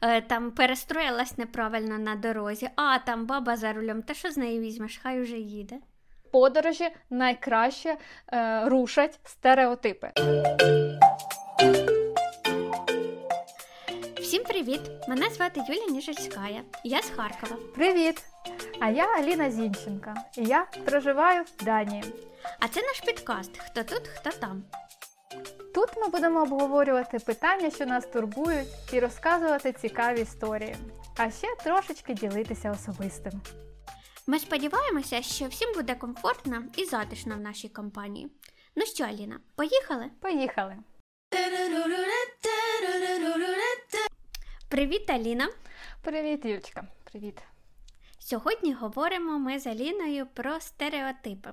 е, там перестроїлась неправильно на дорозі, а там баба за рулем, та що з нею візьмеш? Хай уже їде. Подорожі найкраще е, рушать стереотипи. Всім привіт! Мене звати Юлія Ніжельська. Я з Харкова. Привіт! А я Аліна Зінченка. І я проживаю в Данії. А це наш підкаст Хто тут, хто там. Тут ми будемо обговорювати питання, що нас турбують, і розказувати цікаві історії, а ще трошечки ділитися особистим. Ми сподіваємося, що всім буде комфортно і затишно в нашій компанії. Ну що, Аліна, поїхали? Поїхали! Привіт, Аліна! Привіт, Юльчка! Привіт! Сьогодні говоримо ми з Аліною про стереотипи.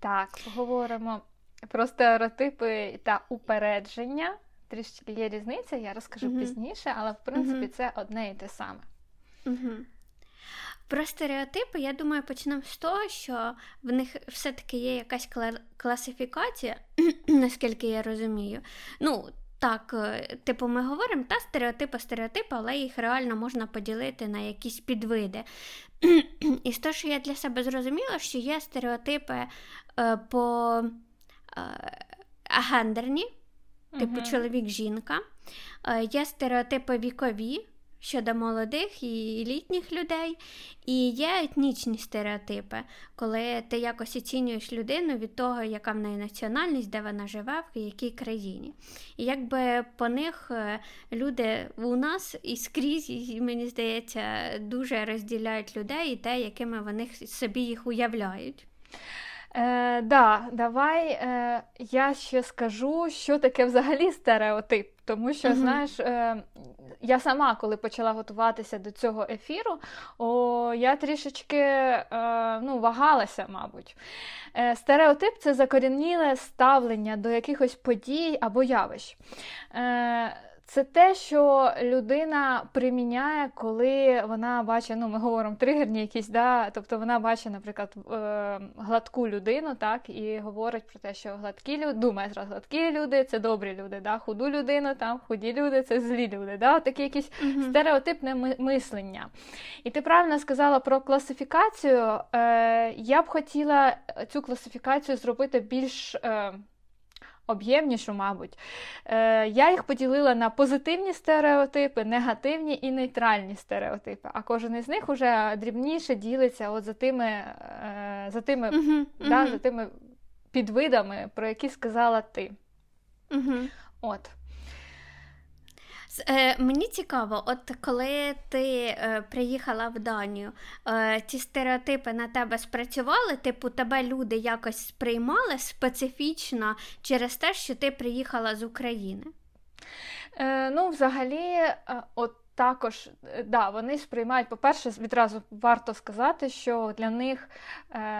Так, говоримо про стереотипи та упередження. Трішки є різниця, я розкажу uh пізніше, але в принципі uh це одне і те саме. Угу. Про стереотипи, я думаю, почнемо з того, що в них все-таки є якась класифікація, наскільки я розумію. Ну, так, е, типу, ми говоримо, та стереотипи, стереотипи, але їх реально можна поділити на якісь підвиди. І з того, що я для себе зрозуміла, що є стереотипи е, по гендерні, типу uh чоловік-жінка, е, є стереотипи вікові щодо молодих і літніх людей, і є етнічні стереотипи, коли ти якось оцінюєш людину від того, яка в неї національність, де вона живе, в якій країні. І якби по них е, люди у нас і скрізь, і, мені здається, дуже розділяють людей і те, якими вони собі їх уявляють. Е, да, Давай е, я ще скажу, що таке взагалі стереотип. Тому що, uh знаєш, е, я сама, коли почала готуватися до цього ефіру, о, я трішечки е, ну, вагалася, мабуть. Е, Стереотип це закорініле ставлення до якихось подій або явищ. Е, це те, що людина приміняє, коли вона бачить, ну ми говоримо тригерні якісь, да, тобто вона бачить, наприклад, е, гладку людину, так, і говорить про те, що гладкі люди, думає зразу, гладкі люди це добрі люди, да, худу людину, там худі люди це злі люди. Да, Таке якесь mm стереотипне мислення. І ти правильно сказала про класифікацію. Е, Я б хотіла цю класифікацію зробити більш. Е, об'ємнішу, мабуть. Е, Я їх поділила на позитивні стереотипи, негативні і нейтральні стереотипи. А кожен із них вже дрібніше ділиться от за тими е, за тими, uh-huh, да, uh-huh. за тими підвидами, про які сказала ти. Uh-huh. От. Е, Мені цікаво, от коли ти е, приїхала в Данію, е, ці стереотипи на тебе спрацювали? Типу, тебе люди якось сприймали специфічно через те, що ти приїхала з України? Е, Ну, взагалі, е, от. Також е, да, вони сприймають, по-перше, відразу варто сказати, що для них,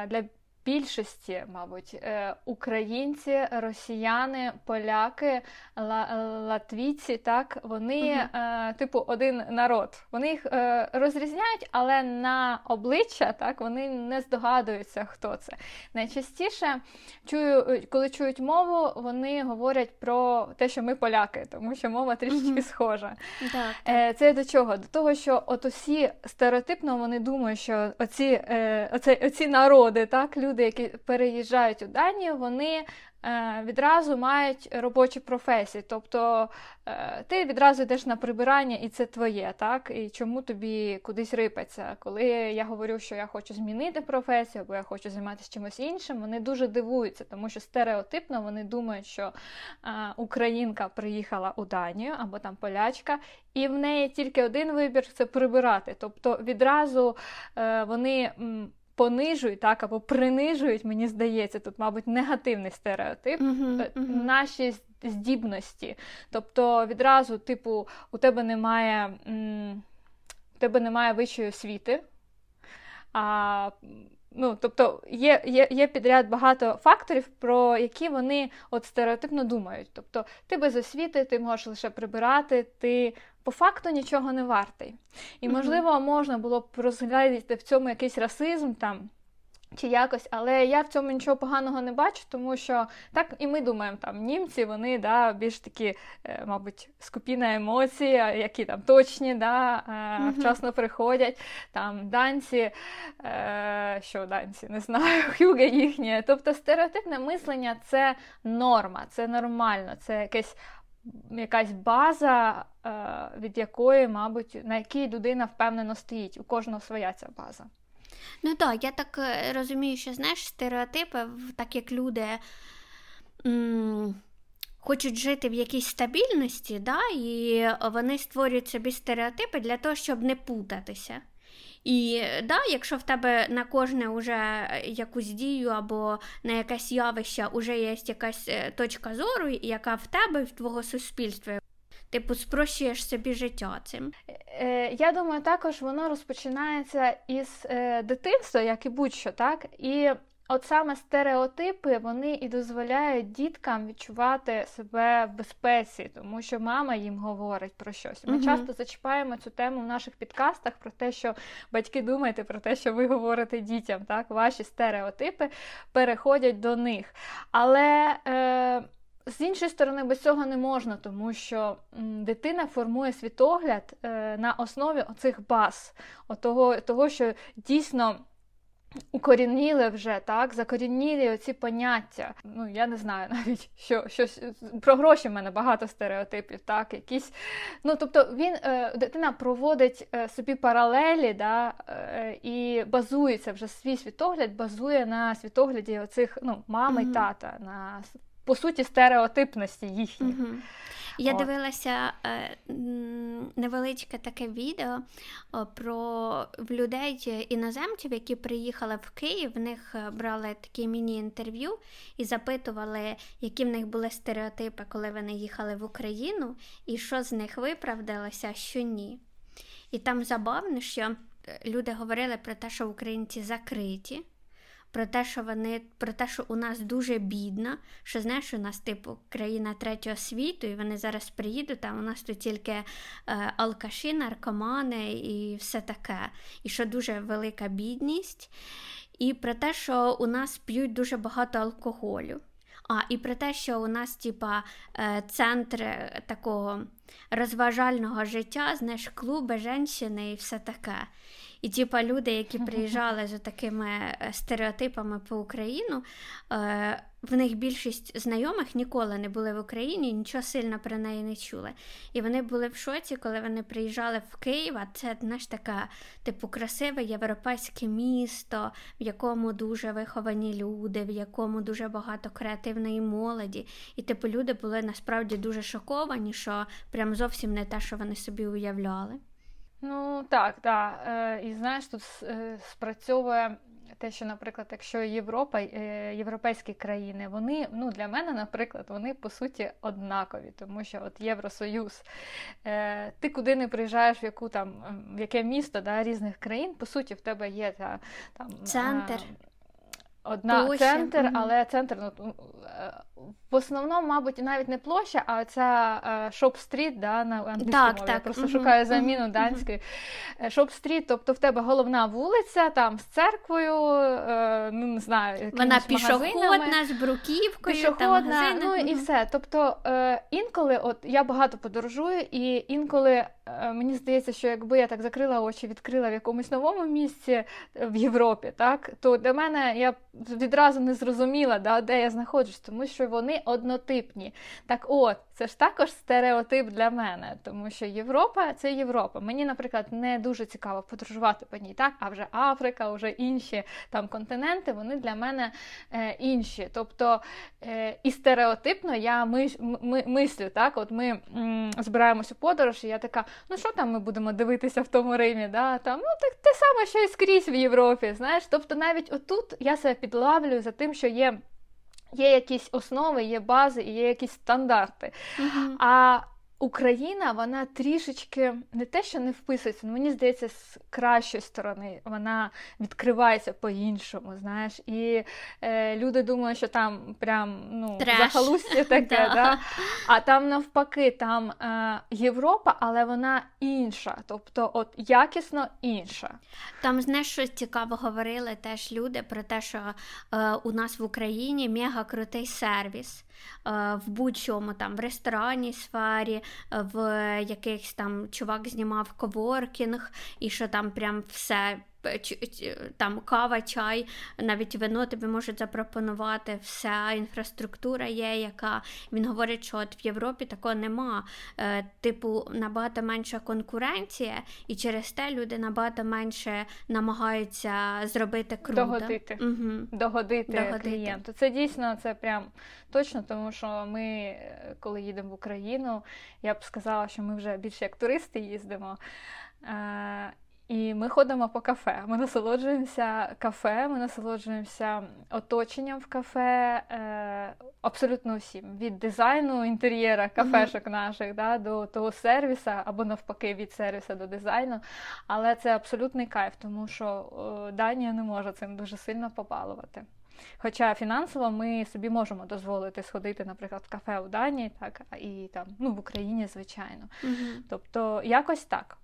для більшості, мабуть, е, українці, росіяни, поляки, латвійці, так, вони, uh типу, один народ. Вони їх е, розрізняють, але на обличчя так, вони не здогадуються, хто це. Найчастіше, чую, коли чують мову, вони говорять про те, що ми поляки, тому що мова трішечки uh схожа. Так, так. Це до чого? До того, що от усі стереотипно вони думають, що оці, оці, оці народи, так, люди люди, які переїжджають у Данію, вони е, відразу мають робочі професії. Тобто е, ти відразу йдеш на прибирання, і це твоє, так? І чому тобі кудись рипаться? Коли я говорю, що я хочу змінити професію, або я хочу займатися чимось іншим, вони дуже дивуються, тому що стереотипно вони думають, що е, українка приїхала у Данію або там полячка, і в неї тільки один вибір це прибирати. Тобто відразу вони понижують так або принижують, мені здається, тут, мабуть, негативний стереотип uh-huh, uh-huh. наші здібності. Тобто відразу, типу, у тебе немає м- у тебе немає вищої освіти. А, ну, Тобто є є, є підряд багато факторів, про які вони от стереотипно думають. Тобто ти без освіти, ти можеш лише прибирати, ти по факту нічого не вартий. І, можливо, можна було б розглядати в цьому якийсь расизм там. Чи якось, але я в цьому нічого поганого не бачу, тому що так і ми думаємо, там німці вони да, більш такі, е, мабуть, скупі на емоції, які там точні, да, е, вчасно приходять. Там данці, е, що данці, не знаю, хюге їхнє. Тобто стереотипне мислення це норма, це нормально, це якесь. Якась база, від якої, мабуть, на якій людина впевнено стоїть. У кожного своя ця база. Ну так, я так е, розумію, що знаєш, стереотипи, так як люди м- хочуть жити в якійсь стабільності, да, і вони створюють собі стереотипи для того, щоб не путатися. І да, якщо в тебе на кожне уже якусь дію або на якесь явище вже є якась е, точка зору, яка в тебе, в твого суспільства, Типу, спрощуєш собі життя цим. Е, Я думаю, також воно розпочинається із е, дитинства, як і будь-що, так? І от саме стереотипи вони і дозволяють діткам відчувати себе в безпеці, тому що мама їм говорить про щось. Ми угу. часто зачіпаємо цю тему в наших підкастах про те, що батьки думаєте про те, що ви говорите дітям. так? Ваші стереотипи переходять до них. Але. Е, з іншої сторони, без цього не можна, тому що дитина формує світогляд е, на основі оцих баз, того, того, що дійсно. Укорініли вже так, закорінілі оці поняття. Ну я не знаю навіть що щось про гроші в мене багато стереотипів. Так, якісь ну тобто він е, дитина проводить е, собі паралелі, да, і базується вже свій світогляд, базує на світогляді оцих ну мами mm-hmm. тата, на по суті стереотипності їхні. Угу. Я От. дивилася е, невеличке таке відео про людей іноземців, які приїхали в Київ. В них е, брали такі міні-інтерв'ю і запитували, які в них були стереотипи, коли вони їхали в Україну, і що з них виправдалося, що ні. І там забавно, що е, люди говорили про те, що українці закриті про те, що вони про те, що у нас дуже бідно, що знаєш, у нас, типу, країна третього світу, і вони зараз приїдуть, а у нас тут тільки е, алкаші, наркомани і все таке. І що дуже велика бідність, і про те, що у нас п'ють дуже багато алкоголю. А, і про те, що у нас, типа, е, центр такого розважального життя, знаєш, клуби, жінки і все таке. І типа люди, які приїжджали з такими е, стереотипами по Україну, е, в них більшість знайомих ніколи не були в Україні, нічого сильно про неї не чули. І вони були в шоці, коли вони приїжджали в Київ, а це знаєш, таке, типу, красиве європейське місто, в якому дуже виховані люди, в якому дуже багато креативної молоді. І типу люди були насправді дуже шоковані, що прям зовсім не те, що вони собі уявляли. Ну так, так. Е, і знаєш, тут е, спрацьовує те, що, наприклад, якщо Європа, е, європейські країни, вони ну для мене, наприклад, вони по суті однакові, тому що от Євросоюз, ти куди не приїжджаєш, в яку там в яке місто да, різних країн, по суті, в тебе є та там центр. Одна Площа. центр, але центр ну, в основному, мабуть, навіть не площа, а ця shop street да, на англійській так, мові. Так. Я просто mm-hmm. шукаю заміну mm-hmm. данської. Shop street, тобто в тебе головна вулиця там з церквою, е, ну не знаю, Вона пішохідна, з бруківкою, пішохідна, там ну і все. Тобто е, інколи, от я багато подорожую, і інколи е, мені здається, що якби я так закрила очі, відкрила в якомусь новому місці в Європі, так то для мене я відразу не зрозуміла, да, де я знаходжусь, тому що вони однотипні. Так от, це ж також стереотип для мене, тому що Європа це Європа. Мені, наприклад, не дуже цікаво подорожувати по ній, так, а вже Африка, вже інші там континенти, вони для мене е, інші. Тобто е, і стереотипно я мис, ми, мислю, так, от ми м, збираємось у подорож, і я така, ну що там ми будемо дивитися в тому Римі? да, там, Ну, так те саме, що і скрізь в Європі. знаєш, Тобто навіть отут я себе підлавлюю за тим, що є. Є якісь основи, є бази і є якісь стандарти. Uh-huh. А Україна, вона трішечки не те, що не вписується, але мені здається, з кращої сторони вона відкривається по-іншому. знаєш. І е, люди думають, що там прям ну, захалустя таке, да. а там навпаки, там е, Європа, але вона інша, тобто от якісно інша. Там, знаєш, щось цікаво говорили теж люди про те, що е, у нас в Україні мега крутий сервіс. Е, в будь-чому там в ресторанній сфері, в якихось там чувак знімав коворкінг, і що там прям все там кава, чай, навіть вино тобі можуть запропонувати, вся інфраструктура є, яка він говорить, що от в Європі такого нема. Е, типу, набагато менша конкуренція, і через те люди набагато менше намагаються зробити круто. Догодити угу. Догодити, Догодити клієнту. Це дійсно це прям точно, тому що ми, коли їдемо в Україну, я б сказала, що ми вже більше як туристи їздимо. І ми ходимо по кафе. Ми насолоджуємося кафе, ми насолоджуємося оточенням в кафе е, абсолютно всім. Від дизайну інтер'єра кафешок mm-hmm. наших да, до того сервісу, або навпаки, від сервісу до дизайну. Але це абсолютний кайф, тому що е, Данія не може цим дуже сильно побалувати. Хоча фінансово ми собі можемо дозволити сходити, наприклад, в кафе у Данії, так, і там, ну, в Україні, звичайно. Mm-hmm. Тобто, якось так.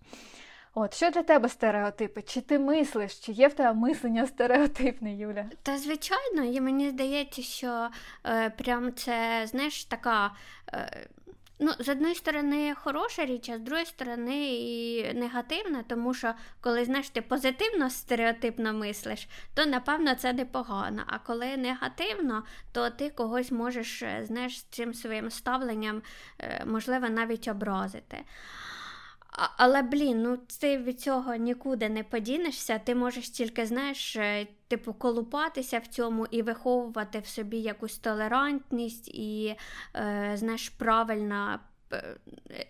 От що для тебе стереотипи? Чи ти мислиш, чи є в тебе мислення стереотипне, Юля? Та звичайно, і мені здається, що е, прям це знаєш така. Е, Ну, з одної сторони, хороша річ, а з другої сторони, і негативна, тому що коли знаєш, ти позитивно стереотипно мислиш, то напевно це непогано. А коли негативно, то ти когось можеш е, знаєш, цим своїм ставленням, е, можливо, навіть образити. Але, блін, ну ти від цього нікуди не подінешся, ти можеш тільки, знаєш, е, типу, колупатися в цьому і виховувати в собі якусь толерантність і, е, знаєш, правильно е,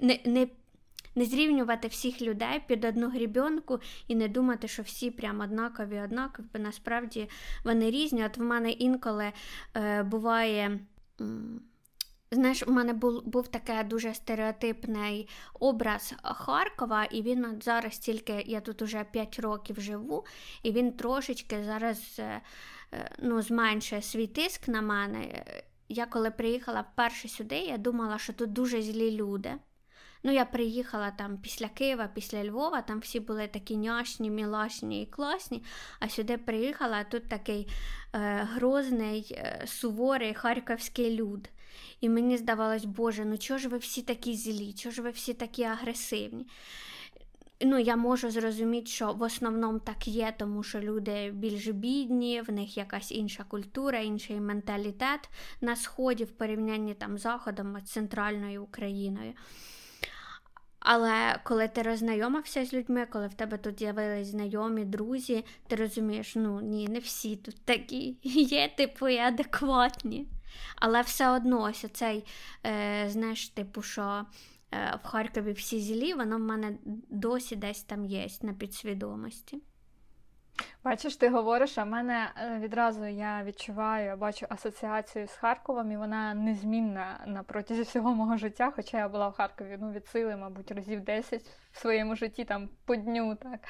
не, не, не зрівнювати всіх людей під одну грібенку і не думати, що всі прям однакові, однакові, насправді вони різні. От в мене інколи е, буває. Знаєш, у мене був був такий дуже стереотипний образ Харкова, і він зараз тільки я тут уже 5 років живу, і він трошечки зараз е, е, ну, зменшує свій тиск на мене. Я коли приїхала вперше сюди, я думала, що тут дуже злі люди. Ну, я приїхала там після Києва, після Львова, там всі були такі няшні, мілашні і класні. А сюди приїхала, тут такий е, грозний, е, суворий харківський люд. І мені здавалось, Боже, ну чого ж ви всі такі злі, чого ж ви всі такі агресивні? Ну, Я можу зрозуміти, що в основному так є, тому що люди більш бідні, в них якась інша культура, інший менталітет на сході в порівнянні там з Заходом, з центральною Україною. Але коли ти роззнайомився з людьми, коли в тебе тут з'явились знайомі, друзі, ти розумієш, ну ні, не всі тут такі є, типу, і адекватні. Але все одно ось оцей, е, знаєш, типу, що е, в Харкові всі злі, воно в мене досі десь там є на підсвідомості. Бачиш, ти говориш, а в мене е, відразу я відчуваю, я бачу асоціацію з Харковом, і вона незмінна на протязі всього мого життя. Хоча я була в Харкові ну, від сили, мабуть, разів 10 в своєму житті там по дню. так.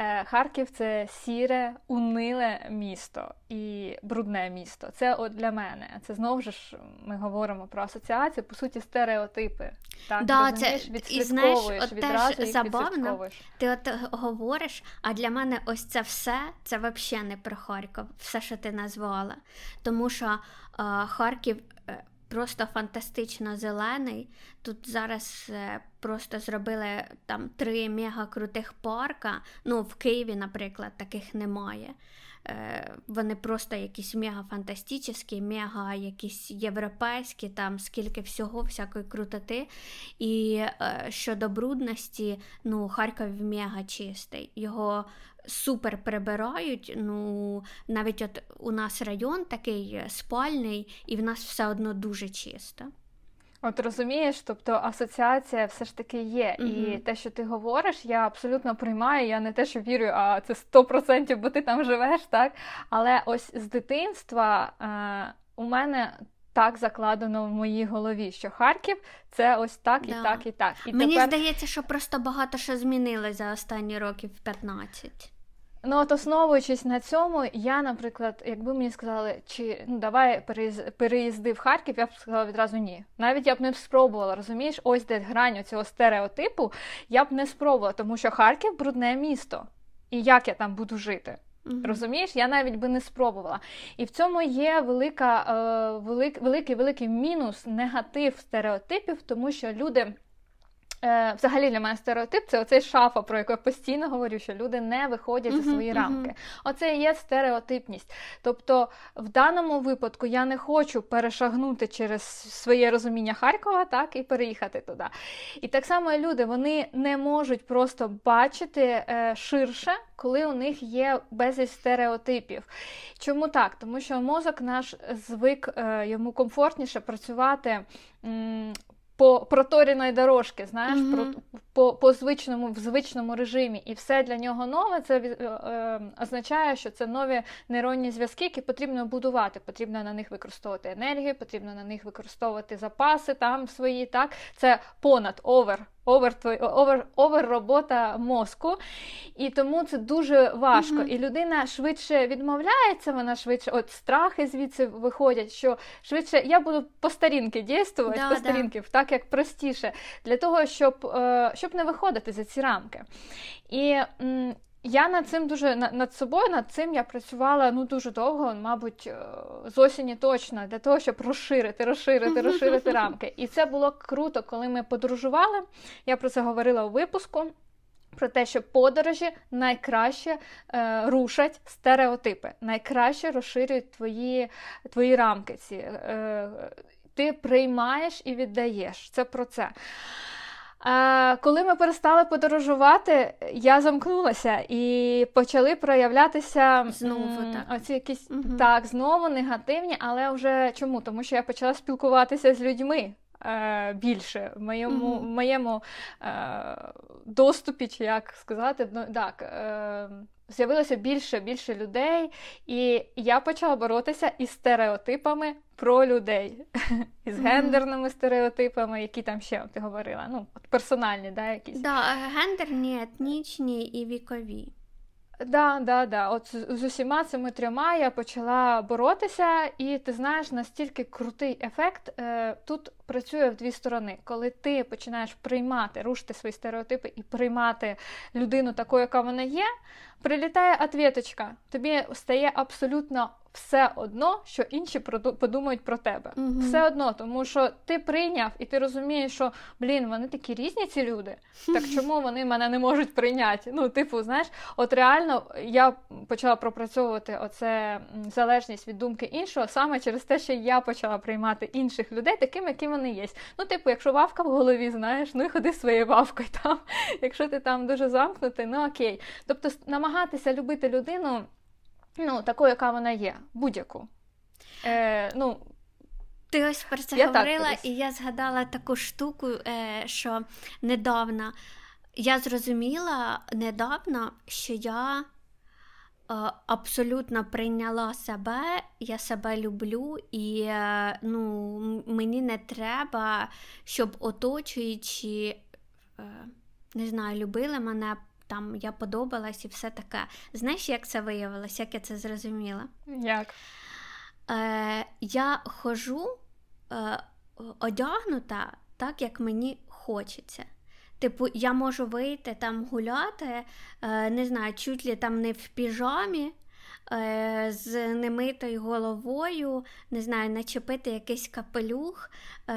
Е, Харків це сіре, униле місто і брудне місто. Це от для мене. Це знову ж ми говоримо про асоціацію, по суті, стереотипи. Так, да, це, і знаєш, от теж забавно, Ти от говориш, а для мене ось це все це взагалі не про Харків, все, що ти назвала. Тому що е, Харків. Просто фантастично зелений. Тут зараз е, просто зробили там три мега крутих парка. Ну, в Києві, наприклад, таких немає. Е, вони просто якісь мега фантастичні, мега якісь європейські, там скільки всього, всякої крутоти. І е, щодо брудності, ну, Харків мега чистий. Його супер прибирають. Ну, навіть от у нас район такий спальний, і в нас все одно дуже чисто. От розумієш, тобто асоціація все ж таки є. mm І те, що ти говориш, я абсолютно приймаю. Я не те, що вірю, а це 100%, бо ти там живеш, так? Але ось з дитинства е, у мене так закладено в моїй голові, що Харків це ось так да. і так, і так. І Мені тепер... здається, що просто багато що змінилось за останні років 15. Ну, от основуючись на цьому, я, наприклад, якби мені сказали, чи ну давай переїзди в Харків, я б сказала відразу ні. Навіть я б не спробувала, розумієш, ось де грань цього стереотипу, я б не спробувала, тому що Харків брудне місто. І як я там буду жити? Mm-hmm. Розумієш, я навіть би не спробувала. І в цьому є велика, е, велик, великий великий мінус, негатив стереотипів, тому що люди. Е, Взагалі для мене стереотип це оцей шафа, про яку я постійно говорю, що люди не виходять uh-huh, за свої uh-huh. рамки. Оце і є стереотипність. Тобто, в даному випадку я не хочу перешагнути через своє розуміння Харкова, так, і переїхати туди. І так само люди вони не можуть просто бачити е, ширше, коли у них є безліч стереотипів. Чому так? Тому що мозок наш звик е, йому комфортніше працювати. М- по проторенной дорожке, знаєш, mm-hmm. про, по по звичному в звичному режимі, і все для нього нове. Це е, е, означає, що це нові нейронні зв'язки, які потрібно будувати. Потрібно на них використовувати енергію, потрібно на них використовувати запаси там свої. Так, це понад over over, over, over робота мозку, і тому це дуже важко. Mm-hmm. І людина швидше відмовляється, вона швидше, от страхи звідси виходять, що швидше я буду по старінки дійствувати, да, по старінки, да. так як простіше, для того, щоб, е, щоб не виходити за ці рамки. І я над цим дуже над собою, над цим я працювала ну дуже довго, мабуть, е, з осені точно для того, щоб розширити, розширити, розширити рамки. І це було круто, коли ми подорожували. Я про це говорила у випуску. Про те, що подорожі найкраще е, рушать стереотипи, найкраще розширюють твої твої рамки. ці. Е, Ти приймаєш і віддаєш. Це про це. А коли ми перестали подорожувати, я замкнулася і почали проявлятися знову так. Оці якісь угу. так, знову негативні, але вже чому? Тому що я почала спілкуватися з людьми. Е, більше в моєму mm-hmm. моєму е, доступі, чи як сказати, ну так, е, з'явилося більше більше людей, і я почала боротися із стереотипами про людей, із гендерними стереотипами, які там ще ти говорила. Ну, персональні, да, якісь. Да, гендерні, етнічні і вікові. Да, да, да. От з усіма цими трьома я почала боротися, і ти знаєш, настільки крутий ефект е, тут працює в дві сторони. Коли ти починаєш приймати, рушити свої стереотипи і приймати людину такою, яка вона є, прилітає отвіточка. Тобі стає абсолютно все одно, що інші подумають про тебе. Угу. Все одно, тому що ти прийняв і ти розумієш, що блін, вони такі різні, ці люди. Так чому вони мене не можуть прийняти? Ну, типу, знаєш, от реально я почала пропрацьовувати оце залежність від думки іншого саме через те, що я почала приймати інших людей, такими, якими вони є. Ну, типу, якщо вавка в голові, знаєш, ну і ходи своєю вавкою там. Якщо ти там дуже замкнутий, ну окей. Тобто, намагатися любити людину ну, такою, яка вона є, будь-яку. Е, ну, Ти ось про це я говорила, і я згадала таку штуку, е, що недавно я зрозуміла недавно, що я. Е, абсолютно прийняла себе, я себе люблю, і е, ну, мені не треба, щоб оточуючи, е, не знаю, любили мене там я подобалась і все таке. Знаєш, як це виявилось, як я це зрозуміла? Як? Е, Я хожу е, одягнута так, як мені хочеться. Типу, я можу вийти там гуляти, е, не знаю, чуть ли там не в піжамі. Е, з немитою головою, не знаю, начепити якийсь капелюх, е,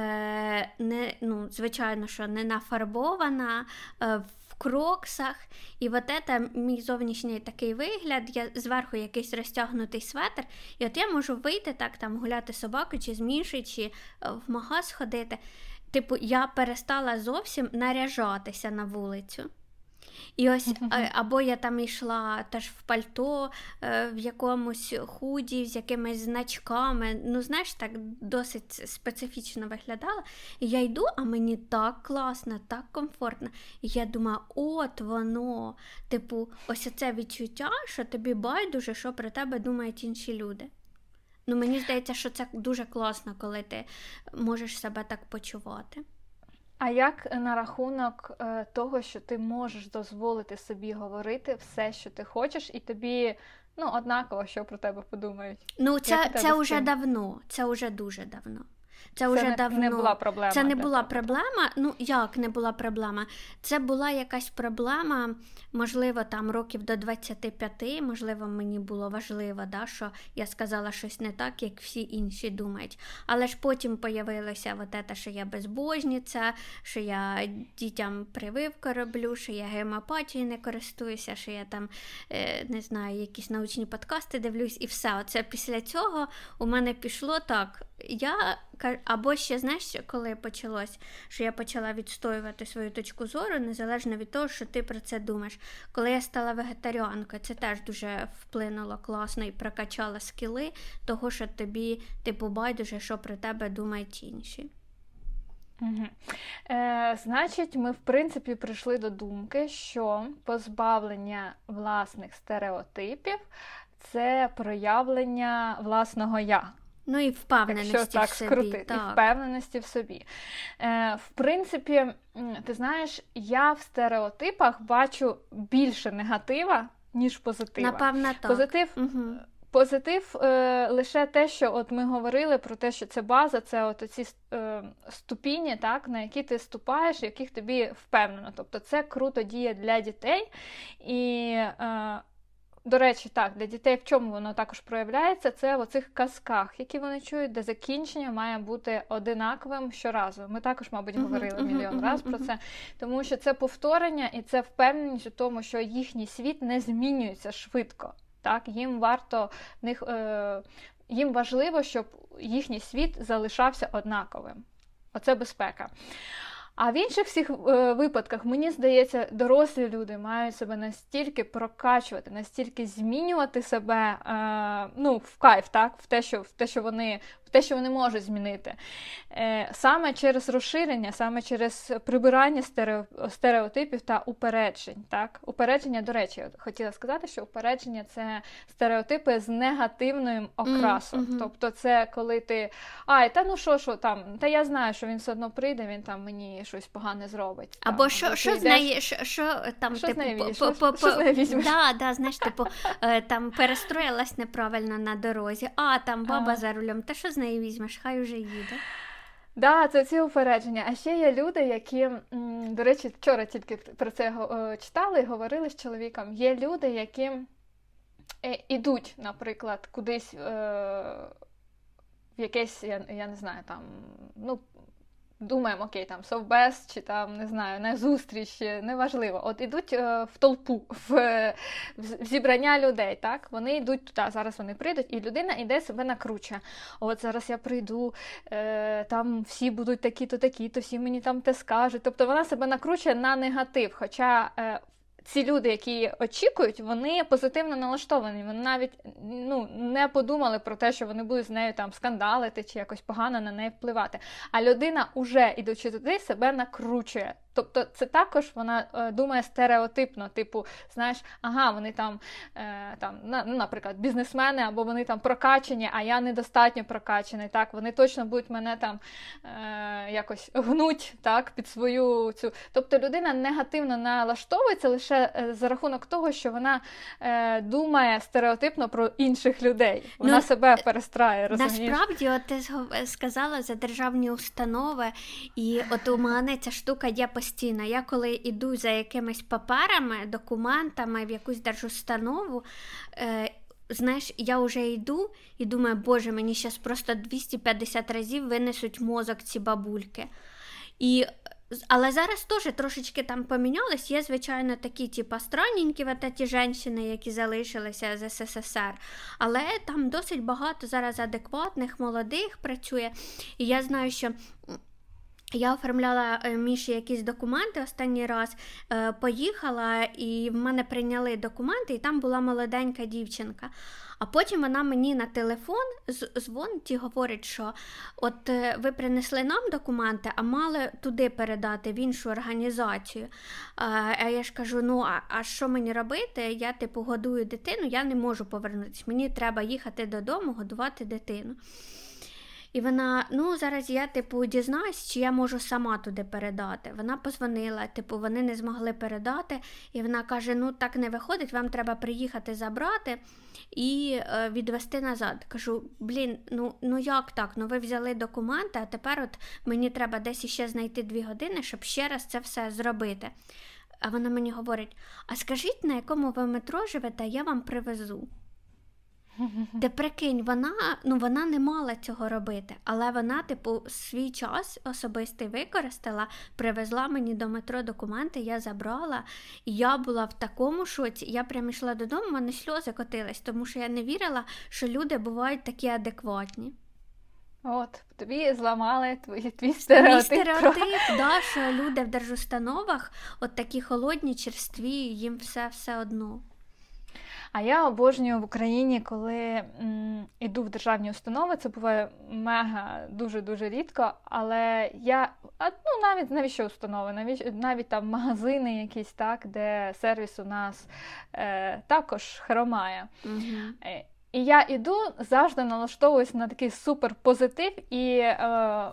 не, ну, звичайно, що не нафарбована, в кроксах. І от це мій зовнішній такий вигляд, я зверху якийсь розтягнутий светр, і от я можу вийти так, там гуляти собаку, чи з Міші, чи е, в магаз ходити. Типу, я перестала зовсім наряжатися на вулицю. І ось або я там йшла теж в пальто, е, в якомусь худі, з якимись значками. Ну, знаєш, так досить специфічно виглядала. І я йду, а мені так класно, так комфортно. І я думаю, от воно. Типу, ось це відчуття, що тобі байдуже, що про тебе думають інші люди. Ну, мені здається, що це дуже класно, коли ти можеш себе так почувати. А як на рахунок е, того, що ти можеш дозволити собі говорити все, що ти хочеш, і тобі ну, однаково, що про тебе подумають? Ну, це це вже давно, це вже дуже давно. Це, вже не, давно не була проблема. Це не була проблема. Ну як не була проблема? Це була якась проблема, можливо, там років до 25, можливо, мені було важливо, да, що я сказала щось не так, як всі інші думають. Але ж потім появилося от те, що я безбожниця, що я дітям прививку роблю, що я гемопатією не користуюся, що я там е, не знаю, якісь научні подкасти дивлюсь, і все. Оце після цього у мене пішло так. Я або ще знаєш, коли почалось, що я почала відстоювати свою точку зору, незалежно від того, що ти про це думаєш. Коли я стала вегетаріанкою, це теж дуже вплинуло класно і прокачало скіли, того, що тобі типу байдуже, що про тебе думають інші. Угу. Е, Значить, ми в принципі прийшли до думки, що позбавлення власних стереотипів це проявлення власного я. Ну і впевненості Якщо так в собі. скрутити, так. і впевненості в собі. Е, В принципі, ти знаєш, я в стереотипах бачу більше негатива, ніж позитива. Напевно, так. Позитив. Угу. Позитив е, лише те, що от ми говорили про те, що це база, це от ці е, ступіні, так, на які ти ступаєш, яких тобі впевнено. Тобто це круто діє для дітей. І е, до речі, так, для дітей в чому воно також проявляється, це в оцих казках, які вони чують, де закінчення має бути одинаковим щоразу. Ми також, мабуть, говорили мільйон uh-huh, раз про це, тому що це повторення і це впевненість у тому, що їхній світ не змінюється швидко. Так, Їм варто них, е, їм важливо, щоб їхній світ залишався однаковим. Оце безпека. А в інших всіх е, випадках, мені здається, дорослі люди мають себе настільки прокачувати, настільки змінювати себе е, ну, в кайф, так, в те, що в те, що вони те, що вони можуть змінити. Е, саме через розширення, саме через прибирання стереотипів та упереджень. Так? Упередження, до речі, хотіла сказати, що упередження це стереотипи з негативним окрасом. Mm-hmm. Тобто, це коли ти ай, та ну що, що там, та я знаю, що він все одно прийде, він там мені щось погане зробить. Або там, що що з неї, що, що там що типу? Да, да, знаєш, типу, е, там перестроїлась неправильно на дорозі, а там баба а. за рулем, та що з неї візьмеш, хай уже їде. Да, це ці упередження. А ще є люди, які, до речі, вчора тільки про це читали і говорили з чоловіком. Є люди, які ідуть, е, наприклад, кудись е, в якесь, я я не знаю, там, ну, думаємо, окей, там совбез чи там не знаю, на зустріч, неважливо. От ідуть е, в толпу, в, в зібрання людей. так, Вони йдуть туди, зараз вони прийдуть, і людина йде себе накручує. От зараз я прийду, е, там всі будуть такі-то, такі-то, всі мені там те скажуть. Тобто вона себе накручує на негатив. Хоча е, ці люди, які очікують, вони позитивно налаштовані. Вони навіть ну, не подумали про те, що вони будуть з нею там скандалити чи якось погано на неї впливати. А людина, уже ідучи туди, себе накручує. Тобто це також вона е, думає стереотипно, типу, знаєш, ага, вони там, е, там ну, наприклад, бізнесмени, або вони там прокачені, а я недостатньо прокачений. Так, вони точно будуть мене там е, якось гнуть так, під свою цю. Тобто людина негативно налаштовується лише е, за рахунок того, що вона е, думає стереотипно про інших людей. Вона ну, себе перестрає. розумієш? Насправді, от ти сказала за державні установи, і от у мене ця штука є постійно. Я коли йду за якимись паперами, документами в якусь держустанову, е, знаєш, я вже йду і думаю, боже, мені зараз просто 250 разів винесуть мозок ці бабульки. І але зараз теж трошечки там помінялось. Є, звичайно, такі, типа, странненькі ті жінки, які залишилися з СССР. Але там досить багато зараз адекватних, молодих працює. І я знаю, що Я оформляла е, Міші якісь документи останній раз, е, поїхала, і в мене прийняли документи, і там була молоденька дівчинка. А потім вона мені на телефон дзвонить і говорить, що от е, ви принесли нам документи, а мали туди передати в іншу організацію. А я ж кажу: ну а, а що мені робити? Я типу годую дитину, я не можу повернутися. Мені треба їхати додому, годувати дитину. І вона, ну зараз я, типу, дізнаюсь, чи я можу сама туди передати. Вона позвонила, типу, вони не змогли передати, і вона каже: Ну так не виходить, вам треба приїхати забрати і е, відвести назад. Кажу, блін, ну ну як так? Ну ви взяли документи, а тепер от мені треба десь іще знайти дві години, щоб ще раз це все зробити. А вона мені говорить: а скажіть, на якому ви метро живете, я вам привезу. Де прикинь, вона ну, вона не мала цього робити, але вона, типу, свій час особистий використала, привезла мені до метро документи, я забрала, і я була в такому шоці. Я прям йшла додому, в мене сльози котились, тому що я не вірила, що люди бувають такі адекватні. От, тобі зламали твій, твій стереотип. Мій стереотип, да, що люди в держустановах от такі холодні, черстві, їм все все одно. А я обожнюю в Україні, коли м, іду в державні установи, це буває мега дуже-дуже рідко. Але я а, ну навіть навіщо установи, навіть навіть там магазини, якісь так, де сервіс у нас е, також хромає. Угу. І я іду завжди налаштовуюсь на такий супер позитив і е,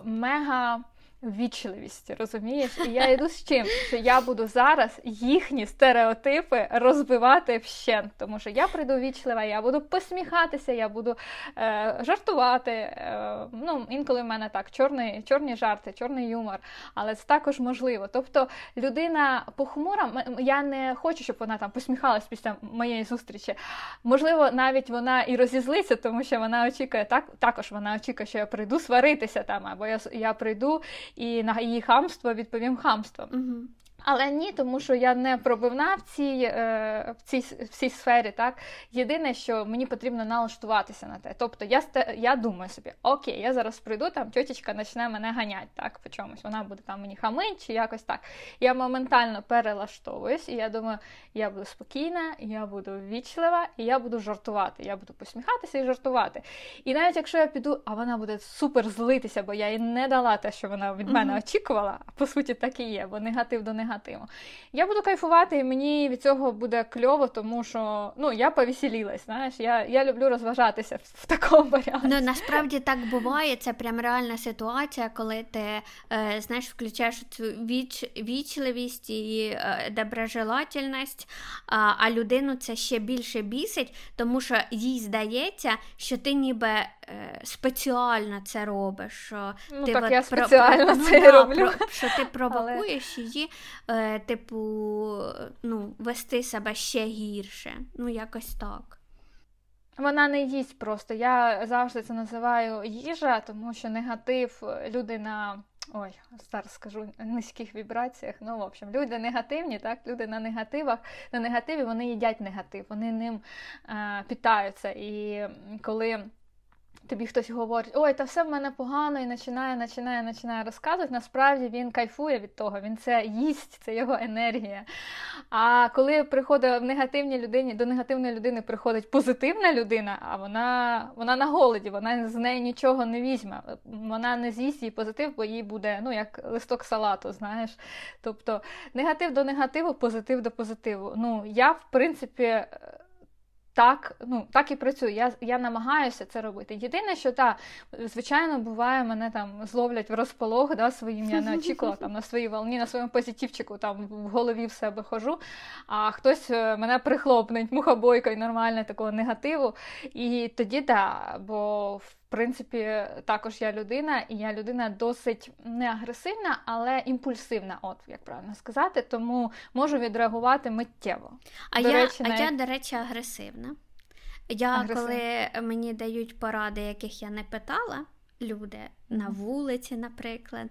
мега вічливість, розумієш? І я йду з чим? Що я буду зараз їхні стереотипи розбивати вщент. Тому що я прийду вічлива, я буду посміхатися, я буду е, жартувати. Е, ну, Інколи в мене так, чорний, чорні жарти, чорний юмор, але це також можливо. Тобто людина похмура, я не хочу, щоб вона там посміхалась після моєї зустрічі. Можливо, навіть вона і розізлиться, тому що вона очікує, так, також вона очікує, що я прийду сваритися там, або я, я прийду і на її хамство відповім хамством. Угу. Але ні, тому що я не пробивна в цій е, в цій, в цій сфері. Так єдине, що мені потрібно налаштуватися на те. Тобто я я думаю собі, окей, я зараз прийду, там тьотечка почне мене ганять, так по чомусь. Вона буде там мені хамить чи якось так. Я моментально перелаштовуюсь, і я думаю, я буду спокійна, я буду ввічлива, і я буду жартувати. Я буду посміхатися і жартувати. І навіть якщо я піду, а вона буде супер злитися, бо я їй не дала те, що вона від мене очікувала. А по суті, так і є, бо негатив до негативу негативу. Я буду кайфувати, і мені від цього буде кльово, тому що ну, я повеселілась, знаєш, я я люблю розважатися в, в такому варіанті. Ну, Насправді так буває, це прям реальна ситуація, коли ти е, знаєш, включаєш цю віч, вічливість і е, доброжелательність, а, а людину це ще більше бісить, тому що їй здається, що ти ніби е, спеціально це робиш. Що ну, ти так от я спеціально про, це ну, роблю. Про, що ти провокуєш Але... її е, типу, ну, вести себе ще гірше. Ну, якось так. Вона не їсть просто. Я завжди це називаю їжа, тому що негатив люди на. Ой, зараз скажу низьких вібраціях. Ну, в общем, люди негативні, так, люди на негативах, на негативі вони їдять негатив, вони ним е, питаються. І коли тобі хтось говорить, ой, та все в мене погано, і починає, починає, починає розказувати. Насправді він кайфує від того, він це їсть, це його енергія. А коли приходить в негативній людині, до негативної людини приходить позитивна людина, а вона вона на голоді, вона з неї нічого не візьме. Вона не з'їсть її позитив, бо їй буде ну, як листок салату, знаєш. Тобто негатив до негативу, позитив до позитиву. Ну, я, в принципі так ну, так і працюю. Я я намагаюся це робити. Єдине, що та, звичайно, буває, мене там зловлять в розполог да, своїм, я не очікувала там на своїй волні, на своєму позитивчику там в голові в себе хожу, а хтось е, мене прихлопнить мухобойкою нормально такого негативу. І тоді да, бо в принципі також я людина, і я людина досить не агресивна, але імпульсивна, от як правильно сказати, тому можу відреагувати миттєво. А до я, речі, а я, до речі, агресивна. Я, Агресивна. коли мені дають поради, яких я не питала, люди на вулиці, наприклад.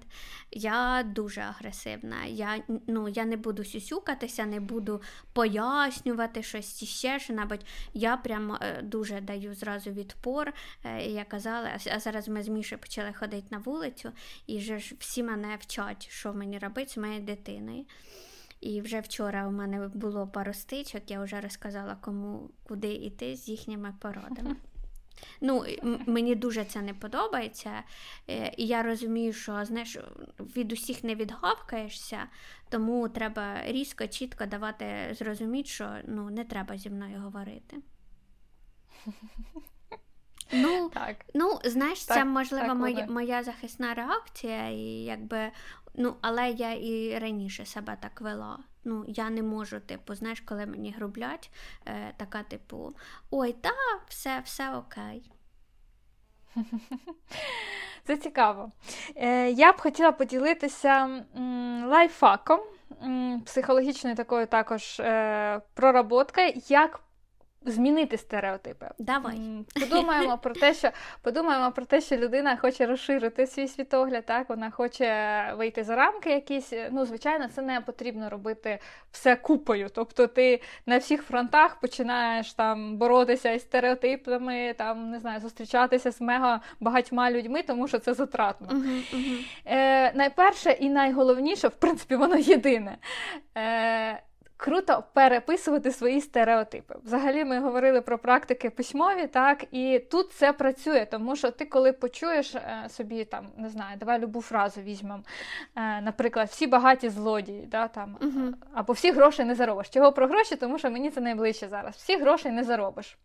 Я дуже агресивна. Я ну, я не буду сюсюкатися, не буду пояснювати щось ще що небудь. Я прямо е, дуже даю зразу відпор. Е, я казала, а зараз ми з Мішою почали ходити на вулицю, і вже ж всі мене вчать, що мені робити з моєю дитиною. І вже вчора у мене було пару стичок, я вже розказала, кому куди йти з їхніми порадами. Ну, Мені дуже це не подобається. Е, і я розумію, що знаєш, від усіх не відгавкаєшся, тому треба різко, чітко давати зрозуміти, що ну, не треба зі мною говорити. Ну, так. ну знаєш, так, це можливо моя, моя захисна реакція, і якби, ну, але я і раніше себе так вела. Ну, я не можу, типу, знаєш, коли мені грублять, е, така, типу, ой, та, все, все окей. Це цікаво. Е, Я б хотіла поділитися м, лайфхаком, психологічною такою також е, проработкою, як змінити стереотипи. Давай. Подумаємо про те, що подумаємо про те, що людина хоче розширити свій світогляд, так вона хоче вийти за рамки якісь. Ну, звичайно, це не потрібно робити все купою. Тобто ти на всіх фронтах починаєш там боротися із стереотипами, там не знаю, зустрічатися з мега багатьма людьми, тому що це затратно. Uh-huh, uh-huh. Е, Найперше і найголовніше, в принципі, воно єдине. Е, Круто переписувати свої стереотипи. Взагалі, ми говорили про практики письмові, так і тут це працює, тому що ти, коли почуєш е, собі там, не знаю, давай любу фразу візьмемо. Е, наприклад, всі багаті злодії, да, там, угу. або всі гроші не заробиш. Чого про гроші? Тому що мені це найближче зараз. Всі гроші не заробиш.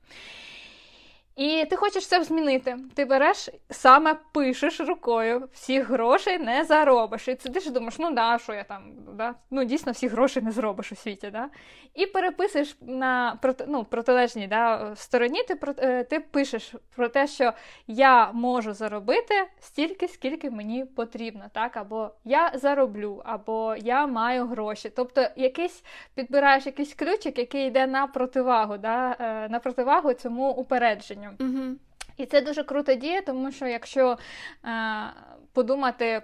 І ти хочеш це змінити. Ти береш, саме пишеш рукою, всіх грошей не заробиш. І сидиш і думаєш, ну да, що я там, да? ну дійсно всіх грошей не зробиш у світі. Да? І переписуєш на ну, протилежній да, стороні, ти е, ти пишеш про те, що я можу заробити стільки, скільки мені потрібно. так? Або я зароблю, або я маю гроші. Тобто якийсь підбираєш якийсь ключик, який йде на противагу, да? Е, на противагу цьому упередженню попередженню. Угу. І це дуже круто діє, тому що якщо е, подумати.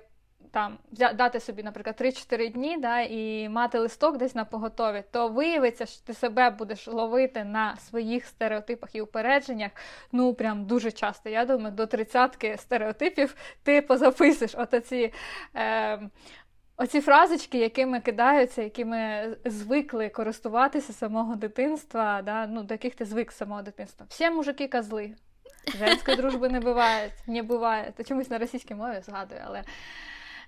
Там дати собі, наприклад, 3-4 дні, да, і мати листок десь на поготові, то виявиться, що ти себе будеш ловити на своїх стереотипах і упередженнях. Ну прям дуже часто. Я думаю, до тридцятки стереотипів ти позаписуєш отоці е, Оці фразочки, якими кидаються, якими звикли користуватися самого дитинства, да, ну, до яких ти звик з самого дитинства. Всі мужики козли. Женської дружби не буває, не буває. Та чомусь на російській мові згадую, але.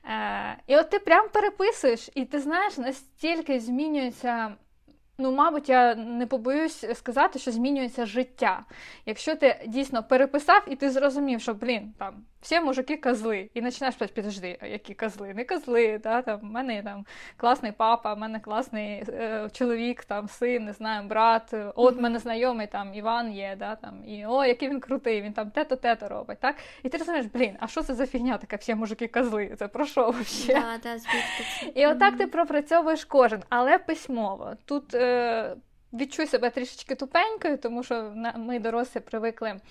Е, І от ти прям переписуєш, і ти знаєш, настільки змінюється ну, мабуть, я не побоюсь сказати, що змінюється життя. Якщо ти дійсно переписав і ти зрозумів, що, блін, там всі мужики козли, і починаєш питати, підожди, які козли? Не козли, да, там, в мене там класний папа, в мене класний е, чоловік, там, син, не знаю, брат, от в мене знайомий там Іван є, да, там, і о, який він крутий, він там те-то, те-то робить. так? І ти розумієш, блін, а що це за фігня така, всі мужики козли? Це про що взагалі? Да, да, І отак ти пропрацьовуєш кожен, але письмово. Тут е, відчуй себе трішечки тупенькою, тому що ми дорослі привикли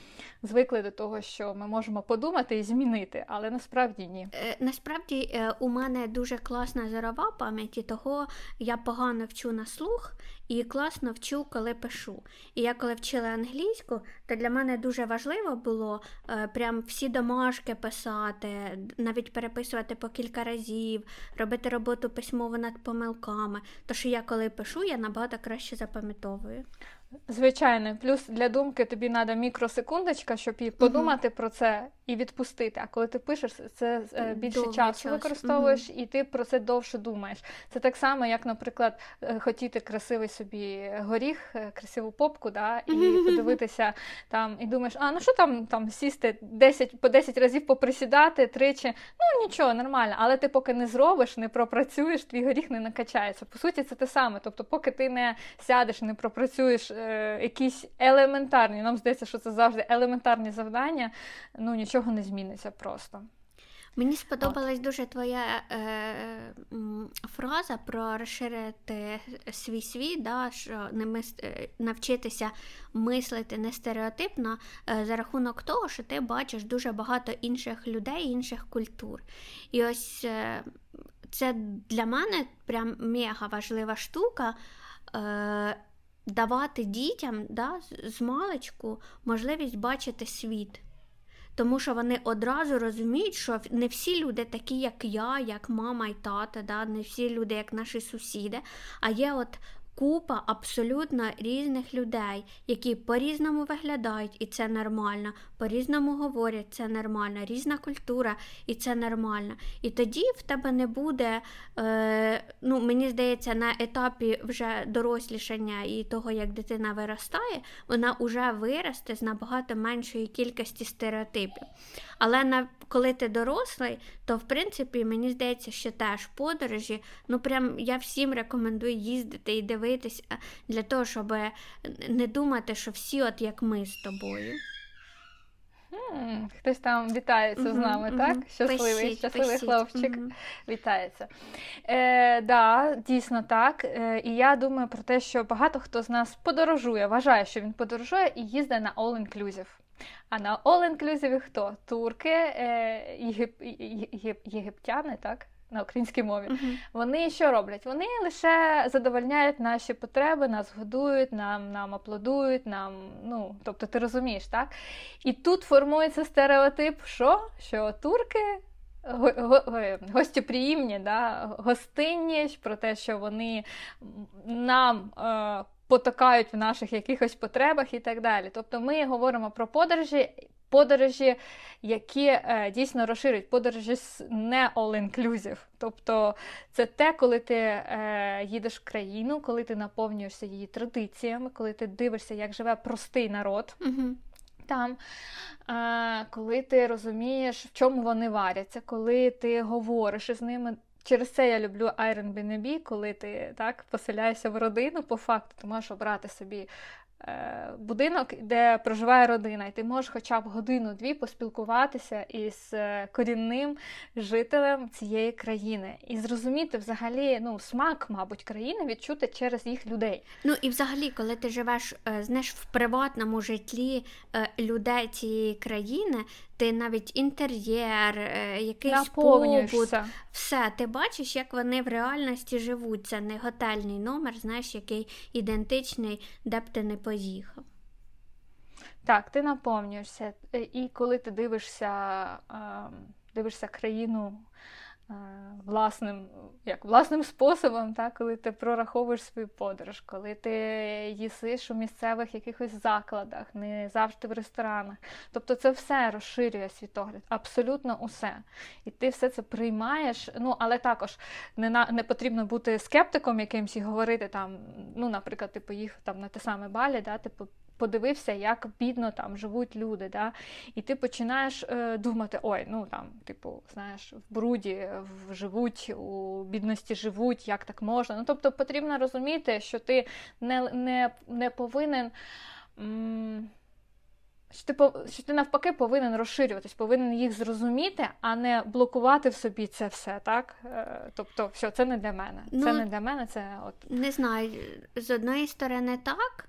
звикли до того, що ми можемо подумати і змінити, але насправді ні. Е, насправді е, у мене дуже класна зорова пам'ять, того я погано вчу на слух і класно вчу, коли пишу. І я коли вчила англійську, то для мене дуже важливо було е, прям всі домашки писати, навіть переписувати по кілька разів, робити роботу письмово над помилками. Тож я коли пишу, я набагато краще запам'ятовую. Звичайно, плюс для думки тобі треба мікросекундочка, щоб і подумати uh-huh. про це і відпустити. А коли ти пишеш, це е, більше Довгий часу час. використовуєш, uh-huh. і ти про це довше думаєш. Це так само, як, наприклад, е, хотіти красивий собі горіх, е, красиву попку, да, і uh-huh. подивитися там, і думаєш, а ну що там там сісти 10, по 10 разів поприсідати, тричі. Ну нічого, нормально. Але ти поки не зробиш, не пропрацюєш, твій горіх не накачається. По суті, це те саме. Тобто, поки ти не сядеш, не пропрацюєш е, якісь елементарні, нам здається, що це завжди елементарні завдання, ну нічого не зміниться просто. Мені сподобалась От. дуже твоя е, фраза про розширити свій світ, да, що не мис... Е, навчитися мислити не стереотипно е, за рахунок того, що ти бачиш дуже багато інших людей, інших культур. І ось е, це для мене прям мега важлива штука. Е, Давати дітям да, з маличку можливість бачити світ. Тому що вони одразу розуміють, що не всі люди такі, як я, як мама і тата, да, не всі люди, як наші сусіди, а є от купа абсолютно різних людей, які по-різному виглядають, і це нормально, по-різному говорять, це нормально, різна культура, і це нормально. І тоді в тебе не буде, е, ну, мені здається, на етапі вже дорослішання і того, як дитина виростає, вона вже виросте з набагато меншої кількості стереотипів. Але на, коли ти дорослий, то в принципі мені здається, що теж подорожі, ну прям я всім рекомендую їздити і дивитися для того, щоб не думати, що всі от як ми з тобою. Хтось там вітається uh-huh, з нами, uh-huh. так? Щасливий, пишіть, щасливий пишіть. хлопчик uh-huh. вітається. Е, Да, дійсно так. Е, І я думаю про те, що багато хто з нас подорожує, вважає, що він подорожує і їздить на all-inclusive. А на all-inclusive хто? Турки, е, єгип, єгип, єгиптяни, так? На українській мові. Uh-huh. Вони що роблять? Вони лише задовольняють наші потреби, нас годують, нам нам аплодують, нам, ну, тобто ти розумієш, так? І тут формується стереотип, що Що турки го, гостєприємні, да? гостинні, про те, що вони нам. Е, потокають в наших якихось потребах і так далі. Тобто ми говоримо про подорожі. Подорожі, які е, дійсно розширюють, подорожі з не all-inclusive. Тобто це те, коли ти е, їдеш в країну, коли ти наповнюєшся її традиціями, коли ти дивишся, як живе простий народ. Угу. Там, е, коли ти розумієш, в чому вони варяться, коли ти говориш із ними Через це я люблю Airbnb, коли ти так поселяєшся в родину, по факту ти можеш обрати собі будинок, де проживає родина, і ти можеш хоча б годину-дві поспілкуватися із е, корінним жителем цієї країни і зрозуміти взагалі ну, смак, мабуть, країни відчути через їх людей. Ну і взагалі, коли ти живеш е, знаєш, в приватному житлі людей цієї країни, ти навіть інтер'єр, якийсь побут, все, ти бачиш, як вони в реальності живуть. Це не готельний номер, знаєш, який ідентичний, де б ти не поїхав. Так, ти наповнюєшся. І коли ти дивишся, дивишся країну Е, власним як, власним способом, так, коли ти прораховуєш свою подорож, коли ти їсиш у місцевих якихось закладах, не завжди в ресторанах. Тобто це все розширює світогляд, абсолютно усе. І ти все це приймаєш. Ну, але також не на, не потрібно бути скептиком якимсь і говорити там, ну, наприклад, ти поїхав там на те саме балі, да, типу подивився, як бідно там живуть люди. Да? І ти починаєш е, думати, ой, ну там, типу, знаєш, в бруді в, живуть, у бідності живуть, як так можна. Ну, Тобто потрібно розуміти, що ти не, не, не повинен. М- що ти що ти навпаки повинен розширюватись, повинен їх зрозуміти, а не блокувати в собі це все, так? Е, тобто, все, це не для мене. Ну, це не для мене, це от не знаю. З одної сторони, так,